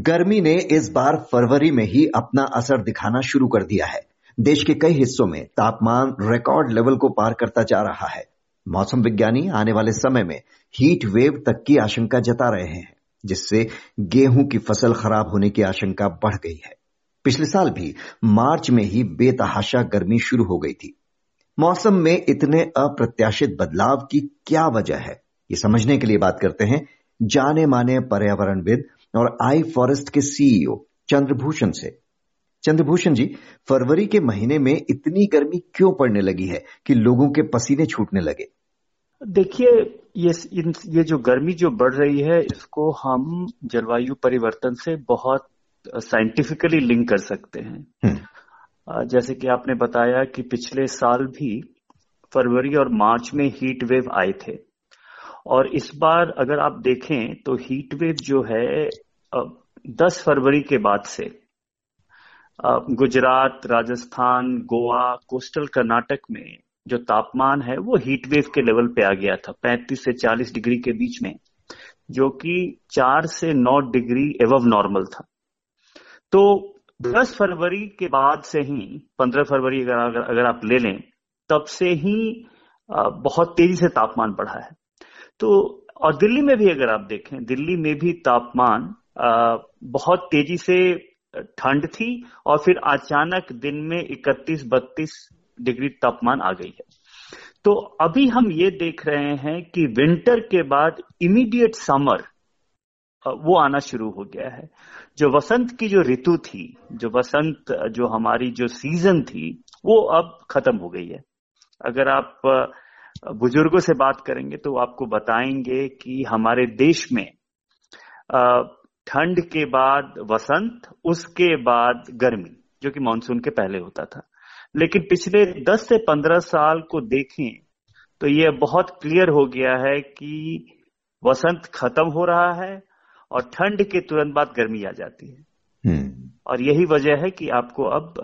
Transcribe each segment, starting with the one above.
गर्मी ने इस बार फरवरी में ही अपना असर दिखाना शुरू कर दिया है। देश के कई हिस्सों में तापमान रिकॉर्ड लेवल को पार करता जा रहा है। मौसम विज्ञानी आने वाले समय में हीट वेव तक की आशंका जता रहे हैं, जिससे गेहूँ की फ़सल खराब होने की आशंका बढ़ गई है। पिछले साल भी मार्च में ही बेतहाशा गर्मी शुरू हो गई थी। मौसम में इतने अप्रत्याशित बदलाव की क्या वजह है, ये समझने के लिए बात करते हैं जाने माने पर्यावरणविद और आई फॉरेस्ट के सीईओ चंद्रभूषण से। चंद्रभूषण जी फरवरी के महीने में इतनी गर्मी क्यों पड़ने लगी है कि लोगों के पसीने छूटने लगे? देखिए ये ये जो गर्मी जो बढ़ रही है इसको हम जलवायु परिवर्तन से बहुत साइंटिफिकली लिंक कर सकते हैं। हम्म। जैसे कि आपने बताया कि पिछले साल भी फरवरी और मार्च में हीट वेव आए थे। और इस बार अगर आप देखें तो हीट वेव जो है दस फरवरी के बाद से गुजरात, राजस्थान, गोवा, कोस्टल कर्नाटक में जो तापमान है, वो हीट वेव के लेवल पे आ गया था 35 से 40 डिग्री के बीच में, जो कि 4 से 9 डिग्री एवव नॉर्मल था। तो 10 फरवरी के बाद से ही 15 फरवरी अगर अगर आप ले लें, तब से ही बहुत तेज़ी से तापमान बढ़ा है। तो और दिल्ली में भी अगर आप देखें, दिल्ली में भी तापमान बहुत तेज़ी से ठंड थी और फिर अचानक दिन में 31-32 डिग्री तापमान आ गई है। तो अभी हम ये देख रहे हैं कि विंटर के बाद इमीडिएट समर वो आना शुरू हो गया है। जो वसंत की जो ऋतु थी, जो वसंत, जो हमारी जो सीज़न थी, वो अब खत्म हो गई है। अगर आप बुज़ुर्गों से बात करेंगे तो आपको बताएँगे कि हमारे देश में ठंड के बाद वसंत उसके बाद गर्मी जो कि मानसून के पहले होता था। लेकिन पिछले 10 से 15 साल को देखें तो यह बहुत क्लियर हो गया है कि वसंत खत्म हो रहा है और ठंड के तुरंत बाद गर्मी आ जाती है। हम्म। और यही वजह है कि आपको अब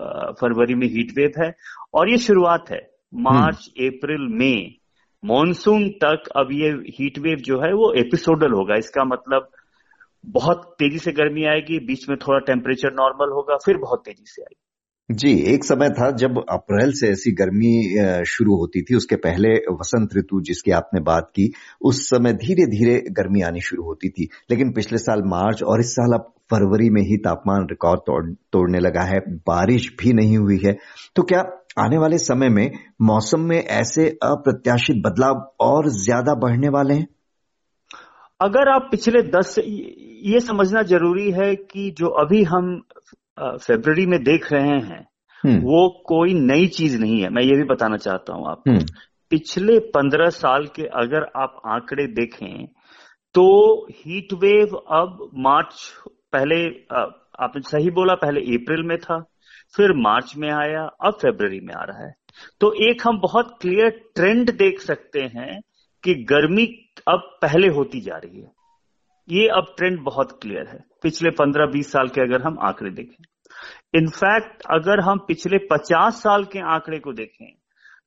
फरवरी में हीट वेव है और ये शुरुआत है। मार्च अप्रैल मई मॉनसून तक अब ये हीट वेव जो है वो एपिसोडल होगा। इसका मतलब बहुत तेज़ी से गर्मी आएगी बीच में थोड़ा टेम्परेचर नॉर्मल होगा फिर बहुत तेज़ी से आएगी। जी एक समय था जब अप्रैल से ऐसी गर्मी शुरू होती थी उसके पहले वसंत ऋतु जिसकी आपने बात की उस समय धीरे धीरे गर्मी आनी शुरू होती थी। लेकिन पिछले साल मार्च और इस साल अब फरवरी में ही तापमान रिकॉर्ड तोड़, तोड़ने लगा है। बारिश भी नहीं हुई है। तो क्या आने वाले समय में मौसम में ऐसे अप्रत्याशित बदलाव और ज़्यादा बढ़ने वाले हैं अगर आप पिछले दस ये समझना ज़रूरी है कि जो अभी हम फेब्रवरी में देख रहे हैं हम्म। वो कोई नई चीज़ नहीं है मैं ये भी बताना चाहता हूँ आपको हम्म। पिछले पंद्रह साल के अगर आप आंकड़े देखें तो हीट वेव अब मार्च पहले आपने सही बोला पहले अप्रैल में था फिर मार्च में आया, अब फेब्रवरी में आ रहा है। तो एक हम बहुत क्लियर ट्रेंड देख सकते हैं कि गर्मी अब पहले होती जा रही है। ये अब ट्रेंड बहुत क्लियर है। पिछले 15-20 साल के अगर हम आंकड़े देखें। इनफैक्ट अगर हम पिछले 50 साल के आंकड़े को देखें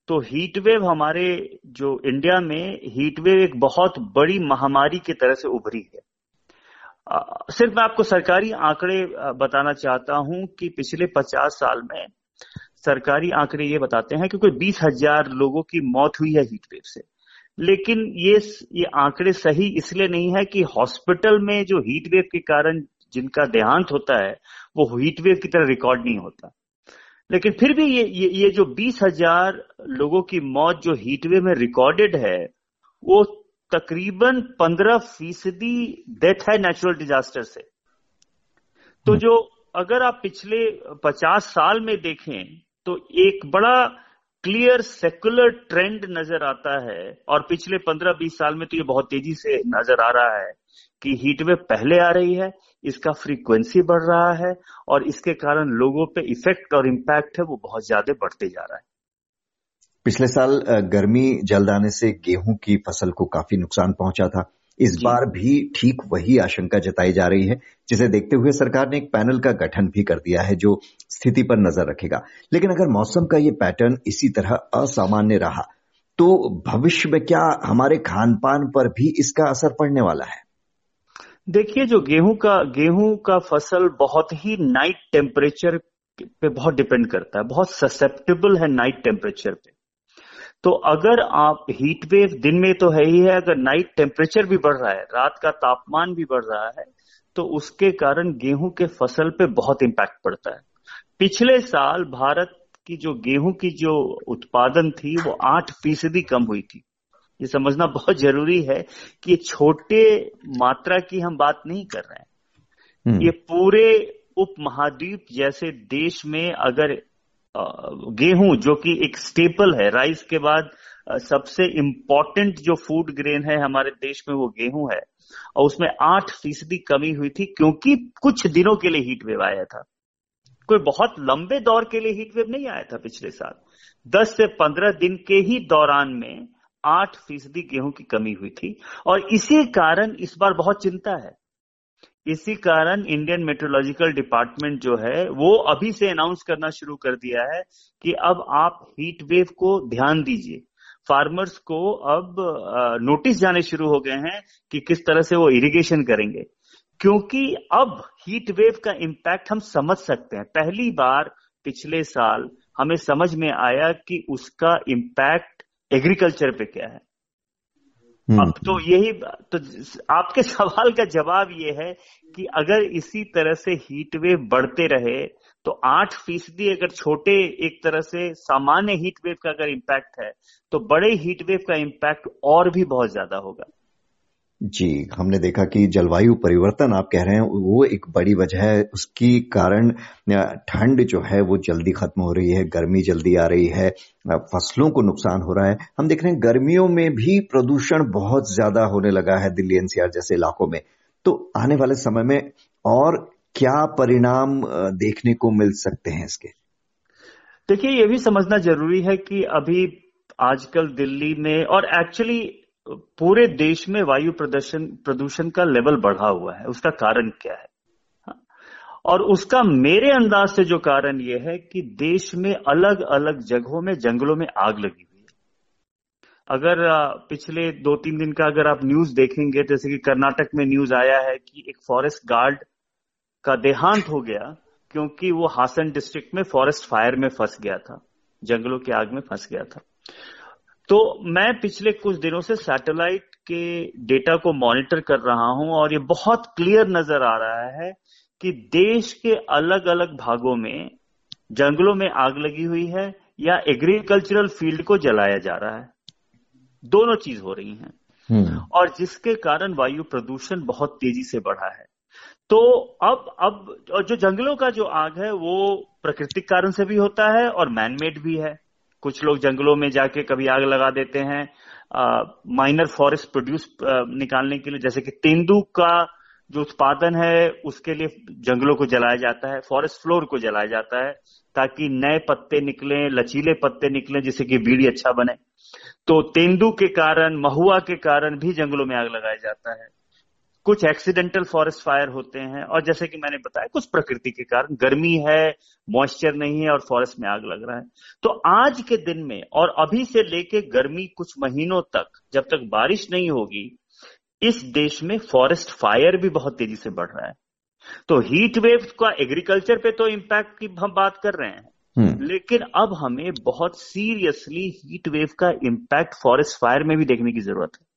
तो हीट वेव हमारे जो इंडिया में हीट वेव एक बहुत बड़ी महामारी की तरह से उभरी है। सिर्फ़ मैं आपको सरकारी आंकड़े बताना चाहता हूँ कि पिछले 50 साल में सरकारी आंकड़े ये बताते हैं कि कोई बीस हज़ार लोगों की मौत हुई है हीट वेव से। लेकिन ये ये आंकड़े सही इसलिए नहीं है कि हॉस्पिटल में जो हीट वेव के कारण जिनका देहांत होता है वो हीट वेव की तरह रिकॉर्ड नहीं होता। लेकिन फिर भी ये ये, ये जो बीस हज़ार लोगों की मौत जो हीट वेव में रिकॉर्डेड है वो तकरीबन पंद्रह फ़ीसदी डेथ है नेचुरल डिजास्टर से। तो जो अगर आप पिछले पचास साल में देखें तो एक बड़ा क्लियर सेकुलर ट्रेंड नज़र आता है और पिछले पंद्रह बीस साल में तो ये बहुत तेज़ी से नज़र आ रहा है कि हीट वेव पहले आ रही है इसका फ्रीक्वेंसी बढ़ रहा है और इसके कारण लोगों पे इफ़ेक्ट और इम्पैक्ट है वो बहुत ज़्यादा बढ़ते जा रहा है। पिछले साल गर्मी जल्द आने से गेहूँ की फ़सल को काफ़ी नुकसान पहुँचा था। इस बार भी ठीक वही आशंका जताई जा रही है जिसे देखते हुए सरकार ने एक पैनल का गठन भी कर दिया है जो स्थिति पर नज़र रखेगा। लेकिन अगर मौसम का ये पैटर्न इसी तरह असामान्य रहा तो भविष्य में क्या हमारे खान पान पर भी इसका असर पड़ने वाला है? देखिए जो गेहूँ का गेहूँ का फ़सल बहुत ही नाइट टेम्परेचर पे बहुत डिपेंड करता है बहुत ससेप्टेबल है नाइट टेम्परेचर पे। तो अगर आप हीट वेव दिन में तो है ही है अगर नाइट टेम्परेचर भी बढ़ रहा है रात का तापमान भी बढ़ रहा है तो उसके कारण गेहूँ के फ़सल पे बहुत इम्पैक्ट पड़ता है। पिछले साल भारत की जो गेहूँ की जो उत्पादन थी वो आठ फ़ीसदी कम हुई थी। ये समझना बहुत ज़रूरी है कि छोटे मात्रा की हम बात नहीं कर रहे हैं। हम्म। ये पूरे उप महाद्वीप जैसे देश में अगर गेहूँ, जो कि एक स्टेपल है। राइस के बाद सबसे इम्पोर्टेंट जो फ़ूड ग्रेन है हमारे देश में वो गेहूँ है। और उसमें आठ फ़ीसदी कमी हुई थी क्योंकि कुछ दिनों के लिए हीट वेव आया था। कोई बहुत लंबे दौर के लिए हीट वेव नहीं आया था पिछले साल। दस से पंद्रह दिन के ही दौरान में आठ फ़ीसदी गेहूँ की कमी हुई थी। और इसी कारण इस बार बहुत चिंता है। इसी कारण इंडियन मेट्रोलॉजिकल डिपार्टमेंट जो है, वो अभी से अनाउंस करना शुरू कर दिया है कि अब आप हीट वेव को ध्यान दीजिए। फार्मर्स को अब नोटिस जाने शुरू हो गए हैं कि किस तरह से वो इरिगेशन करेंगे। क्योंकि अब हीट वेव का इम्पैक्ट हम समझ सकते हैं। पहली बार पिछले साल हमें समझ में आया कि उसका इम्पैक्ट एग्रीकल्चर पे क्या है। अब तो यही तो आपके सवाल का जवाब ये है कि अगर इसी तरह से हीट वेव बढ़ते रहे तो आठ फ़ीसदी अगर छोटे एक तरह से सामान्य हीट वेव का अगर इम्पैक्ट है तो बड़े हीट वेव का इम्पैक्ट और भी बहुत ज़्यादा होगा। जी, हमने देखा कि जलवायु परिवर्तन आप कह रहे हैं, वो एक बड़ी वजह है। उसकी कारण ठंड जो है, वो जल्दी खत्म हो रही है, गर्मी जल्दी आ रही है फ़सलों को नुकसान हो रहा है। हम देख रहे हैं, गर्मियों में भी प्रदूषण बहुत ज़्यादा होने लगा है दिल्ली एनसीआर जैसे इलाकों में। तो आने वाले समय में और क्या परिणाम देखने को मिल सकते हैं इसके? देखिए, ये भी समझना ज़रूरी है कि अभी आजकल दिल्ली में और एक्चुअली पूरे देश में वायु प्रदर्शन, प्रदूषण का लेवल बढ़ा हुआ है। उसका कारण क्या है? हाँ। और उसका मेरे अंदाज से जो कारण यह है कि देश में अलग अलग जगहों में, जंगलों में आग लगी हुई है। अगर पिछले दो तीन दिन का अगर आप न्यूज़ देखेंगे, जैसे कि कर्नाटक में न्यूज़ आया है कि एक फॉरेस्ट गार्ड का देहांत हो गया, क्योंकि वो हासन डिस्ट्रिक्ट में फॉरेस्ट फायर में फंस गया था। जंगलों की आग में फंस गया था। तो मैं पिछले कुछ दिनों से सैटेलाइट के डेटा को मॉनिटर कर रहा हूँ और ये बहुत क्लियर नज़र आ रहा है कि देश के अलग अलग भागों में जंगलों में आग लगी हुई है या एग्रीकल्चरल फ़ील्ड को जलाया जा रहा है। दोनों चीज़ हो रही हैं। हम्म। और जिसके कारण वायु प्रदूषण बहुत तेज़ी से बढ़ा है। तो अब अब जो जंगलों का जो आग है वो प्राकृतिक कारण से भी होता है और मैनमेड भी है। कुछ लोग जंगलों में जाके कभी आग लगा देते हैं। माइनर फॉरेस्ट प्रोड्यूस निकालने के लिए, जैसे कि तेंदू का जो उत्पादन है, उसके लिए जंगलों को जलाया जाता है फॉरेस्ट फ्लोर को जलाया जाता है, ताकि नए पत्ते निकले, लचीले पत्ते निकले, जिससे कि बीड़ी अच्छा बने। तो तेंदू के कारण, महुआ के कारण भी जंगलों में आग लगाया जाता है। कुछ एक्सीडेंटल फॉरेस्ट फायर होते हैं और जैसे कि मैंने बताया कुछ प्रकृति के कारण गर्मी है मॉइस्चर नहीं है और फॉरेस्ट में आग लग रहा है। तो आज के दिन में और अभी से लेके गर्मी कुछ महीनों तक जब तक बारिश नहीं होगी इस देश में फॉरेस्ट फायर भी बहुत तेज़ी से बढ़ रहा है। तो हीट वेव का एग्रीकल्चर पे तो इम्पैक्ट की हम बात कर रहे हैं। हम्म। लेकिन अब हमें बहुत सीरियसली हीट वेव का इम्पैक्ट फॉरेस्ट फायर में भी देखने की ज़रूरत है।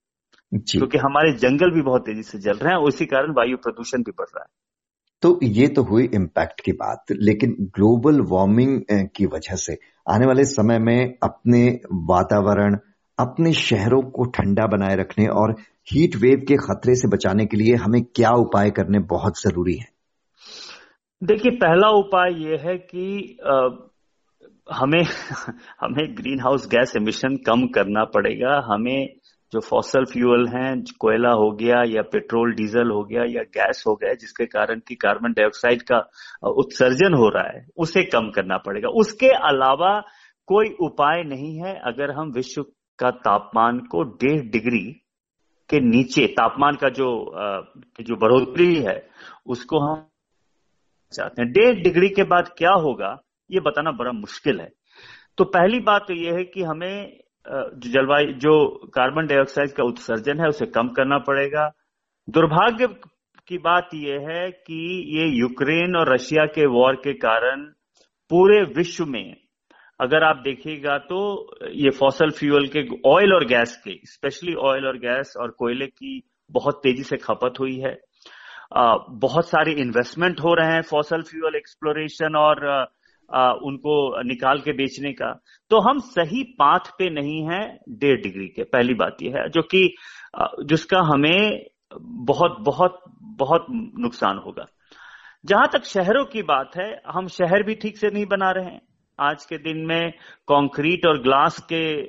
क्योंकि हमारे जंगल भी बहुत तेज़ी से जल रहे हैं उसी कारण वायु प्रदूषण भी बढ़ रहा है। तो ये तो हुई इम्पैक्ट की बात लेकिन ग्लोबल वार्मिंग की वजह से आने वाले समय में अपने वातावरण अपने शहरों को ठंडा बनाए रखने और हीट वेव के खतरे से बचाने के लिए हमें क्या उपाय करने बहुत ज़रूरी है? देखिए पहला उपाय ये है कि आ, हमें हमें ग्रीन हाउस गैस एमिशन कम करना पड़ेगा। हमें जो फॉसल फ्यूल हैं, कोयला हो गया या पेट्रोल डीजल हो गया या गैस हो गया, जिसके कारण की कार्बन डाइऑक्साइड का उत्सर्जन हो रहा है, उसे कम करना पड़ेगा। उसके अलावा कोई उपाय नहीं है। अगर हम विश्व का तापमान को डेढ़ डिग्री के नीचे, तापमान का जो जो बढ़ोतरी है, उसको हम चाहते हैं। डेढ़ डिग्री के बाद क्या होगा, ये बताना बड़ा मुश्किल है। तो पहली बात तो यह है कि हमें जलवायु, जो कार्बन डाइऑक्साइड का उत्सर्जन है, उसे कम करना पड़ेगा। दुर्भाग्य की बात यह है कि ये यूक्रेन और रशिया के वॉर के कारण पूरे विश्व में, अगर आप देखिएगा तो ये फॉसल फ्यूल के ऑयल और गैस के स्पेशली ऑयल और गैस और कोयले की बहुत तेज़ी से खपत हुई है। बहुत सारे इन्वेस्टमेंट हो रहे हैं फॉसल फ्यूल एक्सप्लोरेशन और उनको निकाल के बेचने का। तो हम सही पाथ पे नहीं है डेढ़ डिग्री के, पहली बात यह है, जो कि जिसका हमें बहुत बहुत बहुत नुकसान होगा। जहाँ तक शहरों की बात है, हम शहर भी ठीक से नहीं बना रहे हैं। आज के दिन में कंक्रीट और ग्लास के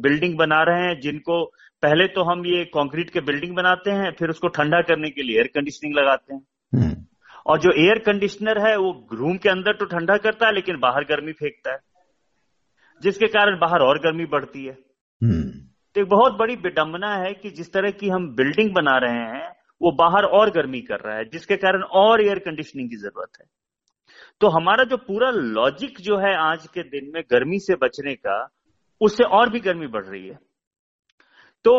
बिल्डिंग बना रहे हैं, जिनको पहले तो हम ये कंक्रीट के बिल्डिंग बनाते हैं, फिर उसको ठंडा करने के लिए एयर कंडीशनिंग लगाते हैं। हम्म। और जो एयर कंडीशनर है वो रूम के अंदर तो ठंडा करता है लेकिन बाहर गर्मी फेंकता है जिसके कारण बाहर और गर्मी बढ़ती है। हम्म। तो एक बहुत बड़ी विडंबना है कि जिस तरह की हम बिल्डिंग बना रहे हैं वो बाहर और गर्मी कर रहा है जिसके कारण और एयर कंडीशनिंग की ज़रूरत है। तो हमारा जो पूरा लॉजिक जो है आज के दिन में गर्मी से बचने का उससे और भी गर्मी बढ़ रही है। तो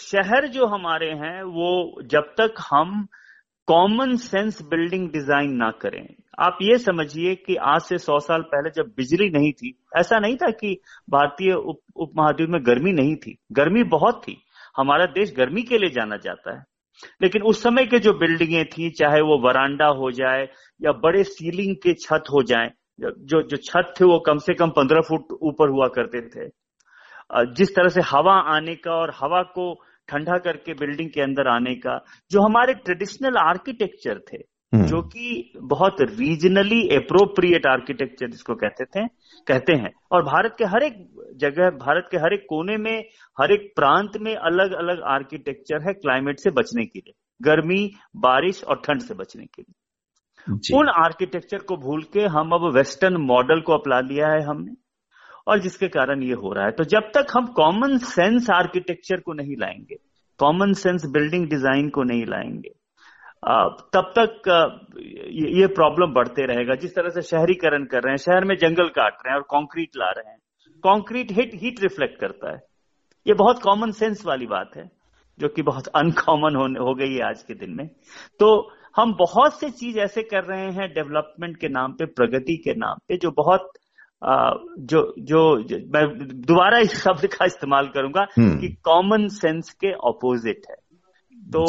शहर जो हमारे हैं वो जब तक हम कॉमन सेंस बिल्डिंग डिज़ाइन ना करें। आप ये समझिए कि आज से सौ साल पहले जब बिजली नहीं थी, ऐसा नहीं था कि भारतीय उप उपमहाद्वीप में गर्मी नहीं थी। गर्मी बहुत थी। हमारा देश गर्मी के लिए जाना जाता है। लेकिन उस समय के जो बिल्डिंगें थी, चाहे वो वरांडा हो जाए या बड़े सीलिंग के छत हो जाए, जो जो छत थे वो कम से कम पंद्रह फुट ऊपर हुआ करते थे। जिस तरह से हवा आने का और हवा को ठंडा करके बिल्डिंग के अंदर आने का जो हमारे ट्रेडिशनल आर्किटेक्चर थे हम्म। जो कि बहुत रीजनली अप्रोप्रिएट आर्किटेक्चर जिसको कहते थे कहते हैं। और भारत के हर एक जगह भारत के हर एक कोने में हर एक प्रांत में अलग अलग आर्किटेक्चर है क्लाइमेट से बचने के लिए। गर्मी बारिश और ठंड से बचने के लिए। उन आर्किटेक्चर को भूल के हम अब वेस्टर्न मॉडल को अपना लिया है हमने। और जिसके कारण ये हो रहा है। तो जब तक हम कॉमन सेंस आर्किटेक्चर को नहीं लाएँगे कॉमन सेंस बिल्डिंग डिज़ाइन को नहीं लाएँगे तब तक ये प्रॉब्लम बढ़ते रहेगा। जिस तरह से शहरीकरण कर रहे हैं शहर में जंगल काट रहे हैं और कंक्रीट ला रहे हैं कंक्रीट हिट हीट रिफ्लेक्ट करता है। ये बहुत कॉमन सेंस वाली बात है जो कि बहुत अनकॉमन हो, हो गई है आज के दिन में। तो हम बहुत से चीज़ ऐसे कर रहे हैं डेवलपमेंट के नाम पे प्रगति के नाम पे जो बहुत जो जो मैं दोबारा इस शब्द का इस्तेमाल करूँगा हम्म। कि कॉमन सेंस के ऑपोजिट है। तो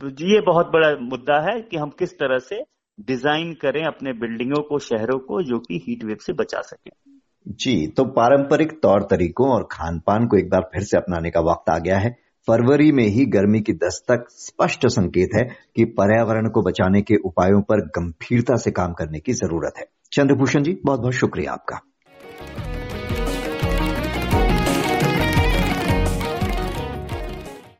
ये बहुत बड़ा मुद्दा है कि हम किस तरह से डिज़ाइन करें अपने बिल्डिंगों को शहरों को जो कि हीट वेव से बचा सके। जी तो पारंपरिक तौर तरीकों और खान पान को एक बार फिर से अपनाने का वक्त आ गया है। फरवरी में ही गर्मी की दस्तक स्पष्ट संकेत है कि पर्यावरण को बचाने के उपायों पर गंभीरता से काम करने की ज़रूरत है। चंद्रभूषण जी बहुत बहुत शुक्रिया आपका।